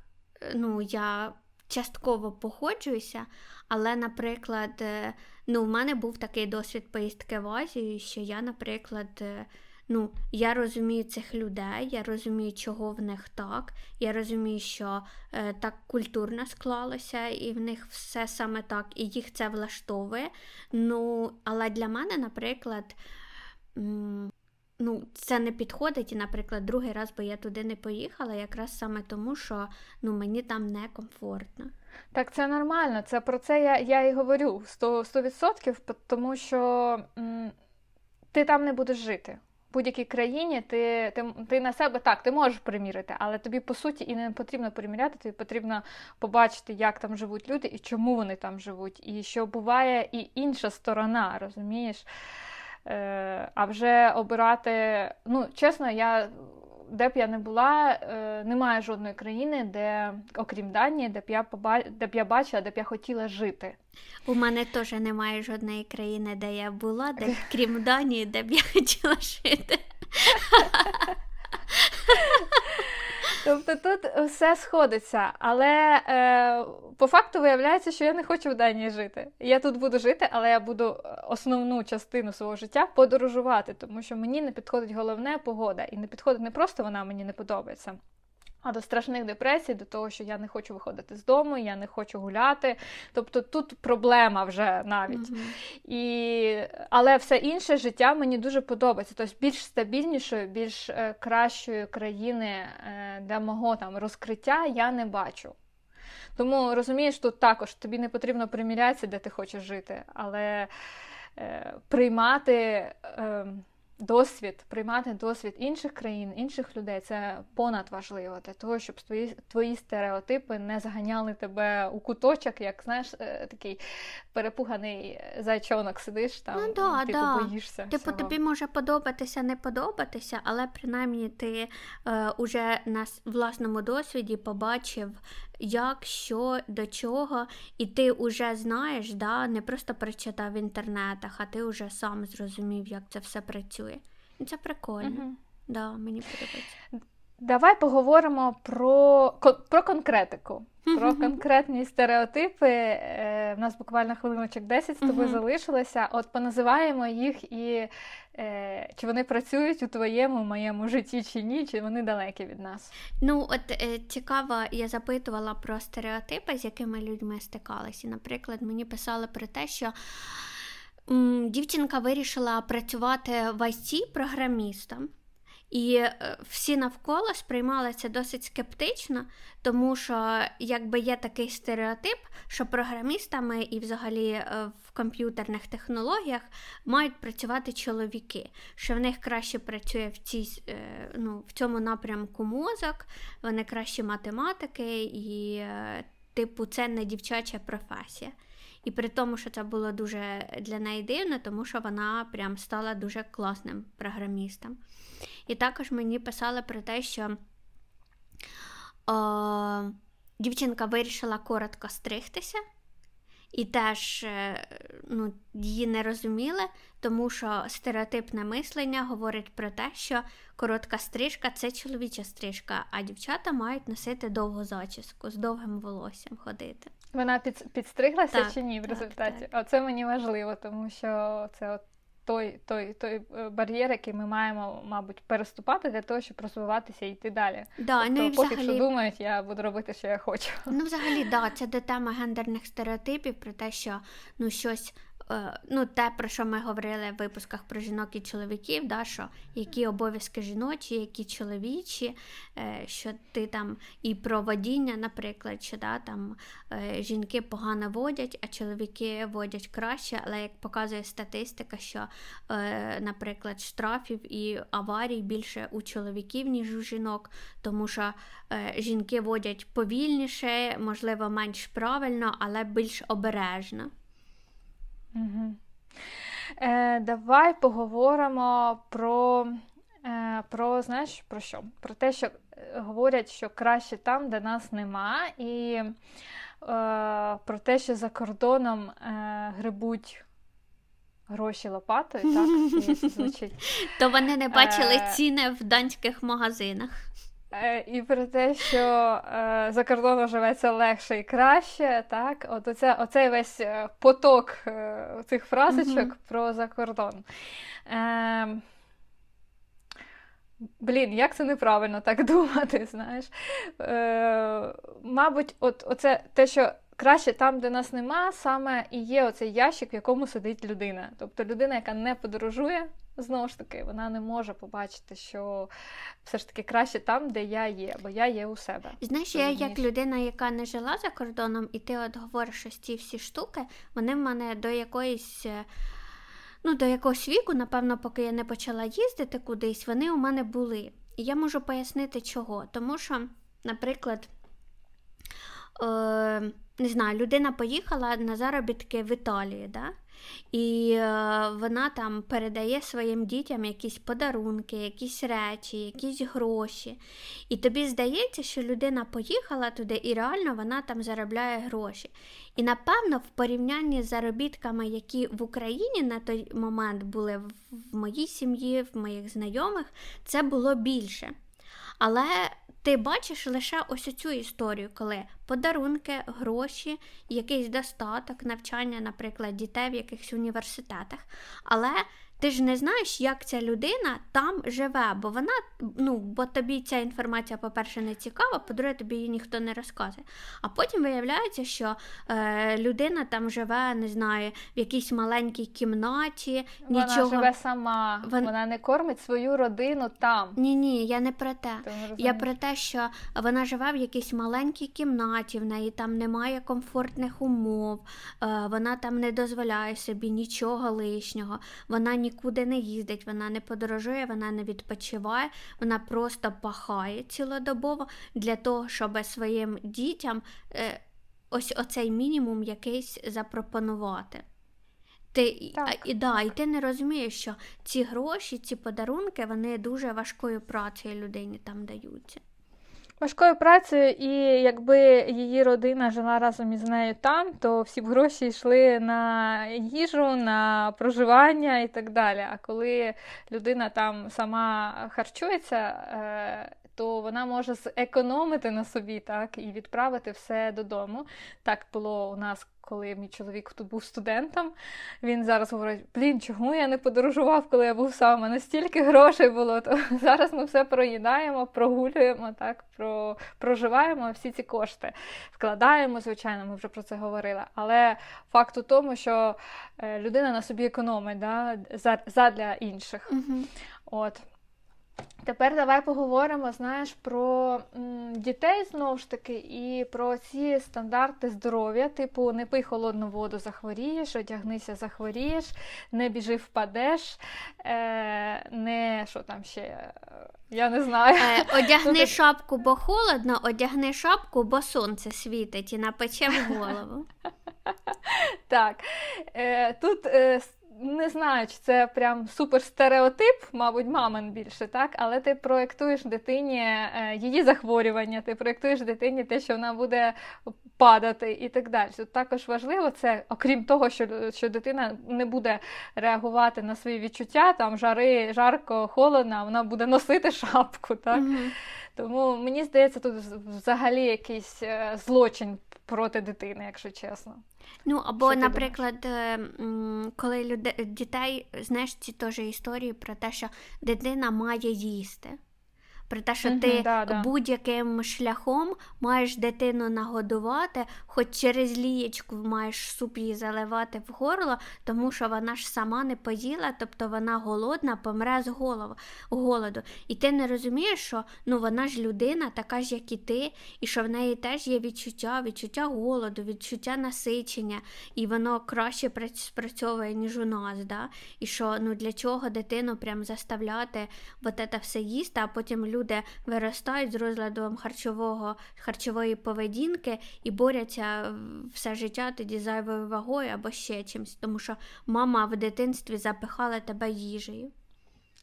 ну, я частково походжуюся, але, наприклад, е, ну, в мене був такий досвід поїздки в Азію, що я, наприклад, е, ну, я розумію цих людей, я розумію, чого в них так. Я розумію, що е, так культурно склалося, і в них все саме так, і їх це влаштовує. Ну, Але для мене, наприклад, ну, це не підходить, і, наприклад, другий раз би я туди не поїхала, якраз саме тому, що ну, мені там некомфортно. Так, це нормально. Це про це я я і говорю 100%, 100% тому що м, ти там не будеш жити. В будь-якій країні ти ти, ти на себе так, ти можеш примірити, але тобі по суті і не потрібно приміряти, тобі потрібно побачити, як там живуть люди і чому вони там живуть. І що буває і інша сторона, розумієш? Е, а вже обирати, ну, чесно, я де б я не була, е, немає жодної країни, де, окрім Данії, де б я поба... де б я бачила, де б я хотіла жити. У мене теж немає жодної країни, де я була, де крім Данії, де б я хотіла жити. Тобто тут все сходиться, але е, по факту виявляється, що я не хочу в Данії жити. Я тут буду жити, але я буду основну частину свого життя подорожувати, тому що мені не підходить головне погода. І не підходить не просто вона мені не подобається. А до страшних депресій, до того, що я не хочу виходити з дому, я не хочу гуляти. Тобто тут проблема вже навіть. Mm-hmm. І... Але все інше життя мені дуже подобається. Тобто більш стабільнішої, більш е, кращої країни е, для мого там розкриття я не бачу. Тому розумієш, тут також тобі не потрібно примірятися, де ти хочеш жити, але е, приймати. Досвід, приймати досвід інших країн, інших людей це понад важливо для того, щоб твої твої стереотипи не заганяли тебе у куточок, як знаєш, е, такий перепуганий зайчонок сидиш там, ну, да, типу да. боїшся. Типу, всього. тобі може подобатися, не подобатися, але принаймні ти е, уже на власному досвіді побачив як, що, до чого, і ти вже знаєш, да, не просто прочитав в інтернетах, а ти вже сам зрозумів, як це все працює. Це прикольно. Угу. Да, Мені подобається. Давай поговоримо про про конкретику, про конкретні стереотипи. Е, в нас буквально хвилиночок 10 з тобою залишилося. От поназиваємо їх і е, чи вони працюють у твоєму моєму житті, чи ні, чи вони далекі від нас. Ну, от е, цікаво, я запитувала про стереотипи, з якими людьми стикалися. Наприклад, мені писали про те, що. Дівчинка вирішила працювати в IT програмістом. І е, всі навколо сприймали це досить скептично, тому що якби є такий стереотип, що програмістами і взагалі е, в комп'ютерних технологіях мають працювати чоловіки, що в них краще працює в цій, е, ну, в цьому напрямку мозок, вони кращі математики, і, типу, це не дівчача професія. І при тому, що це було дуже для неї дивно, тому що вона прям стала дуже класним програмістом. І також мені писали про те, що о, дівчинка вирішила коротко стригтися, і теж е, ну, її не розуміли, тому що стереотипне мислення говорить про те, що коротка стрижка це чоловіча стрижка, а дівчата мають носити довгу зачіску, з довгим волоссям ходити. Вона під, підстриглася так, чи ні в результаті? Так, так. Оце мені важливо, тому що це от той той, той е, бар'єр, який ми маємо, мабуть, переступати для того, щоб розвиватися і йти далі. Да, тобто, ну, і поки що думають, я буду робити, що я хочу. Ну, взагалі, да, це до теми гендерних стереотипів, про те, що ну щось ну, те, про що ми говорили в випусках про жінок і чоловіків, да, що які обов'язки жіночі, які чоловічі, е, що ти там і про водіння, наприклад, що да, там е, жінки погано водять, а чоловіки водять краще, але як показує статистика, що, наприклад, штрафів і аварій більше у чоловіків, ніж у жінок, тому що жінки водять повільніше, можливо, менш правильно, але більш обережно. Угу. Е, Давай поговоримо про, е, про, знаєш, про що? Про те, що е, говорять, що краще там, де нас нема, і е, про те, що за кордоном е, грибуть. Гроші лопатою, так? звучить. То вони не бачили е, ціни в данських магазинах. Е, і про те, що е, за кордоном живеться легше і краще, так? От оце, оцей весь е, поток е, цих фразочок mm-hmm. про закордон. Е, Блін, як це неправильно так думати, знаєш? Е, Мабуть, от оце те, що краще там, де нас нема, саме і є оцей ящик, в якому сидить людина. Тобто людина, яка не подорожує, знову ж таки, вона не може побачити, що все ж таки краще там, де я є, бо я є у себе. Знаєш, я як людина, яка не жила за кордоном, і ти от говориш, що ці всі штуки, вони в мене до якоїсь. Е, ну, до якогось віку, напевно, поки я не почала їздити кудись, вони у мене були. І я можу пояснити, чого. Тому що, наприклад, е, не знаю, людина поїхала на заробітки в Італії, да? І е, вона там передає своїм дітям якісь подарунки, якісь речі, якісь гроші. І тобі здається, що людина поїхала туди і реально вона там заробляє гроші. І напевно, в порівнянні з заробітками, які в Україні на той момент були в моїй сім'ї, в моїх знайомих, це було більше. Але ти бачиш лише ось цю історію, коли подарунки, гроші, якийсь достаток, навчання, наприклад, дітей в якихось університетах. Але ти ж не знаєш, як ця людина там живе, бо вона, ну, бо тобі ця інформація, по-перше, не цікава, по-друге, тобі її ніхто не розказує. А потім виявляється, що е, людина там живе, не знаю, в якійсь маленькій кімнаті. Вона нічого... живе сама, Вон... вона не кормить свою родину там. Ні, ні, я не про те. Я про те, що вона живе в якійсь маленькій кімнаті, в неї там немає комфортних умов, е, вона там не дозволяє собі нічого лишнього. вона ні нікуди не їздить, вона не подорожує, вона не відпочиває, вона просто пахає цілодобово для того, щоб своїм дітям е, ось оцей мінімум якийсь запропонувати. Ти, так. І да, і ти не розумієш, що ці гроші, ці подарунки, вони дуже важкою працею людині там даються важкою працею, і якби її родина жила разом із нею там, то всі б гроші йшли на їжу, на проживання і так далі. А коли людина там сама харчується, е, то вона може зекономити на собі так і відправити все додому. Так було у нас коли мій чоловік тут був студентом. Він зараз говорить: блін, чому я не подорожував, коли я був сам? Настільки грошей було. То зараз ми все проїдаємо, прогулюємо, так, про, проживаємо всі ці кошти. Вкладаємо, звичайно, ми вже про це говорили. Але факт у тому, що е, людина на собі економить да, задля інших. Угу. От. Тепер давай поговоримо, знаєш, про м, дітей знову ж таки і про ці стандарти здоров'я, типу не пий холодну воду, захворієш, одягнися, захворієш, не біжи, впадеш, е, не що там ще, я не знаю. Е, одягни шапку, бо холодно, одягни шапку, бо сонце світить і напече в голову. Так. Е, Тут. Не знаю, чи це прям супер стереотип, мабуть, мамин більше, так, але ти проєктуєш дитині е, її захворювання, ти проєктуєш дитині те, що вона буде падати і так далі. Тут також важливо це, окрім того, що що дитина не буде реагувати на свої відчуття, там жари, жарко, холодно, вона буде носити шапку. так. Mm-hmm. Тому мені здається, тут взагалі якийсь е, злочин проти дитини, якщо чесно. Ну, або, наприклад, е, коли люди, дітей, знаєш, ці теж історії про те, що дитина має їсти про те, що угу, ти да, да. будь-яким шляхом маєш дитину нагодувати, хоч через лієчку маєш суп її заливати в горло, тому що вона ж сама не поїла, тобто вона голодна, помре з голову, голоду. І ти не розумієш, що ну вона ж людина, така ж, як і ти, і що в неї теж є відчуття, відчуття голоду, відчуття насичення, і воно краще спрацьовує, ніж у нас. Да? І що ну для чого дитину прям заставляти от це все їсти, а потім люди люди виростають з розладом харчового, харчової поведінки і борються все життя тоді зайвою вагою або ще чимось, тому що мама в дитинстві запихала тебе їжею.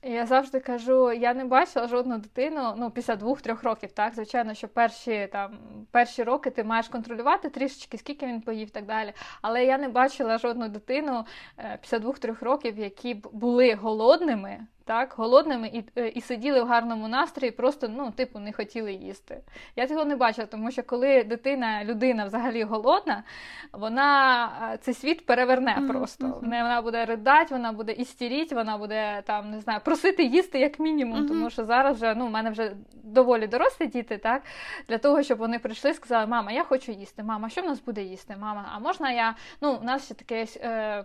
Я завжди кажу, я не бачила жодну дитину ну, після двох-трьох років. Так, звичайно, що перші там перші роки ти маєш контролювати трішечки, скільки він поїв, і так далі. Але я не бачила жодну дитину е, після двох-трьох років, які б були голодними так, голодними і е, і сиділи в гарному настрої, просто ну, типу, не хотіли їсти. Я цього не бачила, тому що коли дитина, людина взагалі голодна, вона е, цей світ переверне просто. Mm-hmm. Вона буде ридати, вона буде істеріть, вона буде там, не знаю, просити їсти як мінімум, mm-hmm. тому що зараз вже ну, в мене вже доволі дорослі діти, так, для того, щоб вони прийшли і сказали, мама, я хочу їсти, мама, що в нас буде їсти? Мама, а можна я. Ну, у нас ще таке. Е,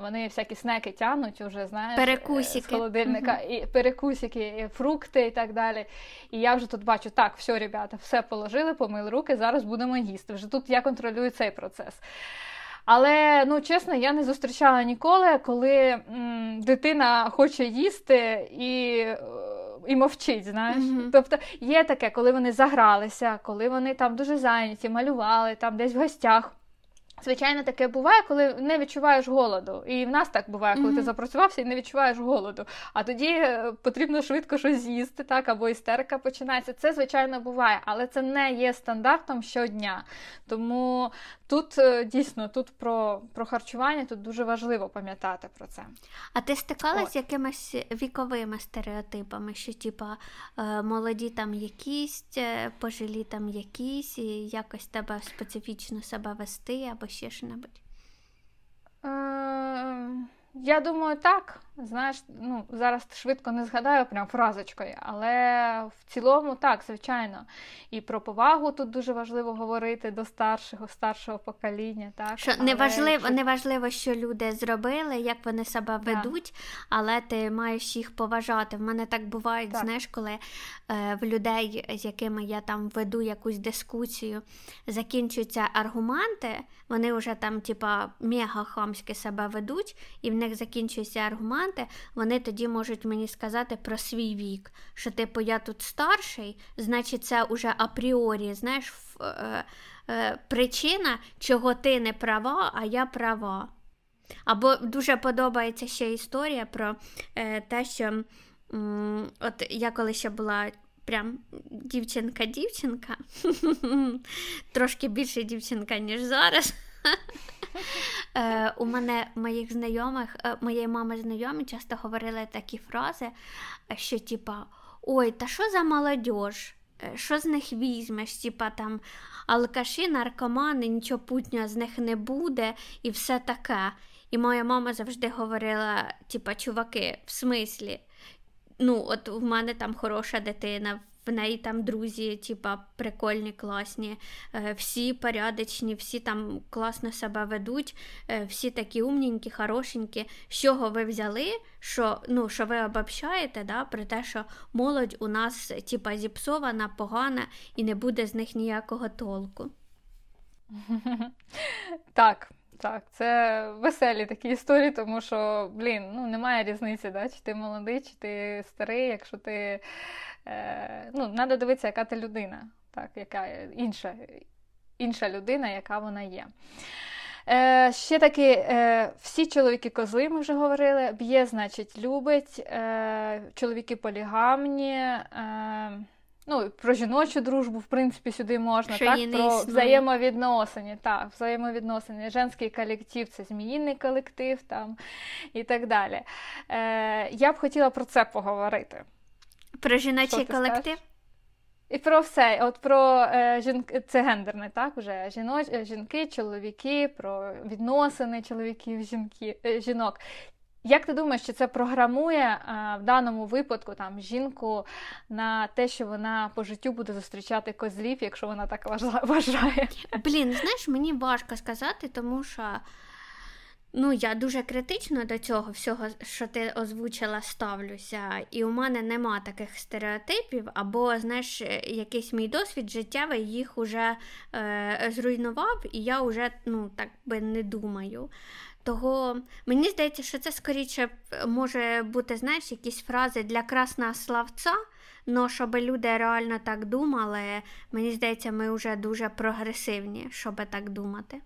вони всякі снеки тянуть уже, знаєш, Перекусики. з холодильника, mm-hmm. і перекусики, і фрукти і так далі. І я вже тут бачу, так, все, ребята, все положили, помили руки, зараз будемо їсти. Вже тут я контролюю цей процес. Але ну чесно, я не зустрічала ніколи, коли м, дитина хоче їсти і і мовчить. знаєш. Mm-hmm. Тобто є таке, коли вони загралися, коли вони там дуже зайняті, малювали там десь в гостях Звичайно, таке буває, коли не відчуваєш голоду. І в нас так буває, коли mm-hmm. ти запрацювався і не відчуваєш голоду. А тоді е, потрібно швидко щось з'їсти, так, або істерика починається. Це, звичайно, буває, але це не є стандартом щодня. Тому тут е, дійсно тут про про харчування тут дуже важливо пам'ятати про це. А ти стикалась з якимись віковими стереотипами, що типа е, молоді там якісь, пожилі там якісь, і якось тебе специфічно себе вести або ще що-небудь? Е, я думаю, так. Знаєш, ну зараз швидко не згадаю прям фразочкою, але в цілому так, звичайно. І про повагу тут дуже важливо говорити до старшого, старшого покоління. Так? Що але... Неважливо, неважливо, що люди зробили, як вони себе ведуть, так. але ти маєш їх поважати. В мене так буває, так. знаєш, коли е, в людей, з якими я там веду якусь дискусію, закінчуються аргументи, вони вже там, типа, мега хамськи себе ведуть, і в них закінчуються аргументи аргументи, вони тоді можуть мені сказати про свій вік. Що, типу, я тут старший, значить, це уже апріорі, знаєш, е, е, причина, чого ти не права, а я права. Або дуже подобається ще історія про е, те, що м, от я коли ще була. Прям дівчинка-дівчинка, трошки більше дівчинка, ніж зараз. Е, У мене моїх знайомих, е, моєї мами знайомі часто говорили такі фрази, що типа ой, та що за молодь? Е, що з них візьмеш? Типа там алкаші, наркомани, нічого путнього з них не буде, і все таке. І моя мама завжди говорила: типа, чуваки, в смислі, ну, от в мене там хороша дитина в неї там друзі, типа прикольні, класні, е, всі порядочні, всі там класно себе ведуть, е, всі такі умненькі, хорошенькі. З чого ви взяли, що ну, що ви обобщаєте, да, про те, що молодь у нас типа зіпсована, погана і не буде з них ніякого толку. Так. Так, це веселі такі історії, тому що, блін, ну немає різниці, да? чи ти молодий, чи ти старий, якщо ти е, ну, треба дивитися, яка ти людина, так, яка інша інша людина, яка вона є. Е, Ще таки, е, всі чоловіки козли, ми вже говорили, б'є, значить, любить, е, чоловіки полігамні. Е, Ну, про жіночу дружбу, в принципі, сюди можна, Що так, про взаємовідносини, так, взаємовідносини. Женський колектив це зміїний колектив там і так далі. Е, Я б хотіла про це поговорити. Про жіночий колектив? Скажеш? І про все. От про е, жінки, це гендерне, так, вже жіноч, жінки, чоловіки, про відносини чоловіків, жінки, е, жінок. Як ти думаєш, чи це програмує а, в даному випадку там жінку на те, що вона по життю буде зустрічати козлів, якщо вона так вважає? Блін, знаєш, мені важко сказати, тому що ну, я дуже критично до цього всього, що ти озвучила, ставлюся. І у мене нема таких стереотипів, або, знаєш, якийсь мій досвід життєвий їх уже е, зруйнував, і я вже ну, так би не думаю. Того мені здається, що це скоріше може бути, знаєш, якісь фрази для красного славця. але щоб люди реально так думали, мені здається, ми вже дуже прогресивні, щоб так думати.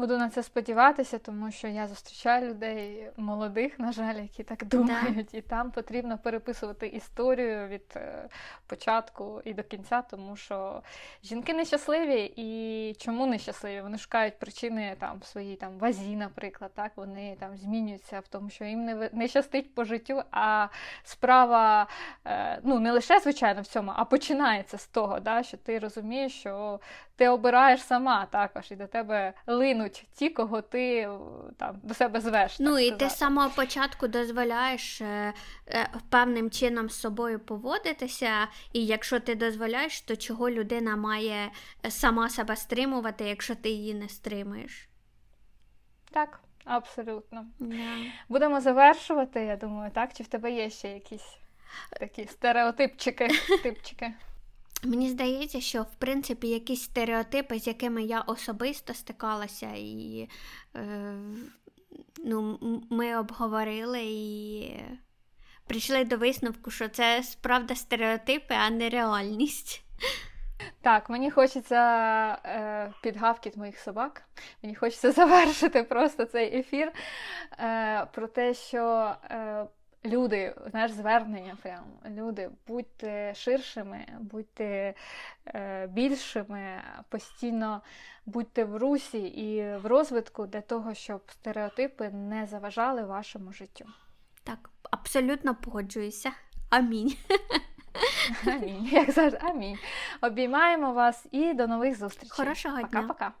Буду на це сподіватися, тому що я зустрічаю людей молодих, на жаль, які так думають, да. і там потрібно переписувати історію від е, початку і до кінця, тому що жінки нещасливі і чому нещасливі? Вони шукають причини там в своїй там вазі, наприклад. Так вони там змінюються в тому, що їм не не щастить по життю. А справа е, ну не лише звичайно в цьому, а починається з того, да, що ти розумієш, що ти обираєш сама також, і до тебе линуть ті, кого ти е, там до себе звеш. Ну і ти з самого початку дозволяєш е, е, певним чином з собою поводитися, і якщо ти дозволяєш, то чого людина має е, сама себе стримувати, якщо ти її не стримуєш? Так, абсолютно. Yeah. Будемо завершувати, я думаю, так? Чи в тебе є ще якісь такі стереотипчики? типчики? Мені здається, що в принципі якісь стереотипи, з якими я особисто стикалася, і е, ну, ми обговорили і прийшли до висновку, що це справді стереотипи, а не реальність. Так, мені хочеться е, під гавкіт моїх собак. Мені хочеться завершити просто цей ефір е, про те, що е, люди, знаєш, звернення прямо. Люди, будьте ширшими, будьте е, більшими, постійно будьте в русі і в розвитку для того, щоб стереотипи не заважали вашому життю. Так, абсолютно погоджуюся. Амінь. Амінь. Як завжди, амінь. Обіймаємо вас і до нових зустрічей. Хорошого дня. Пока-пока.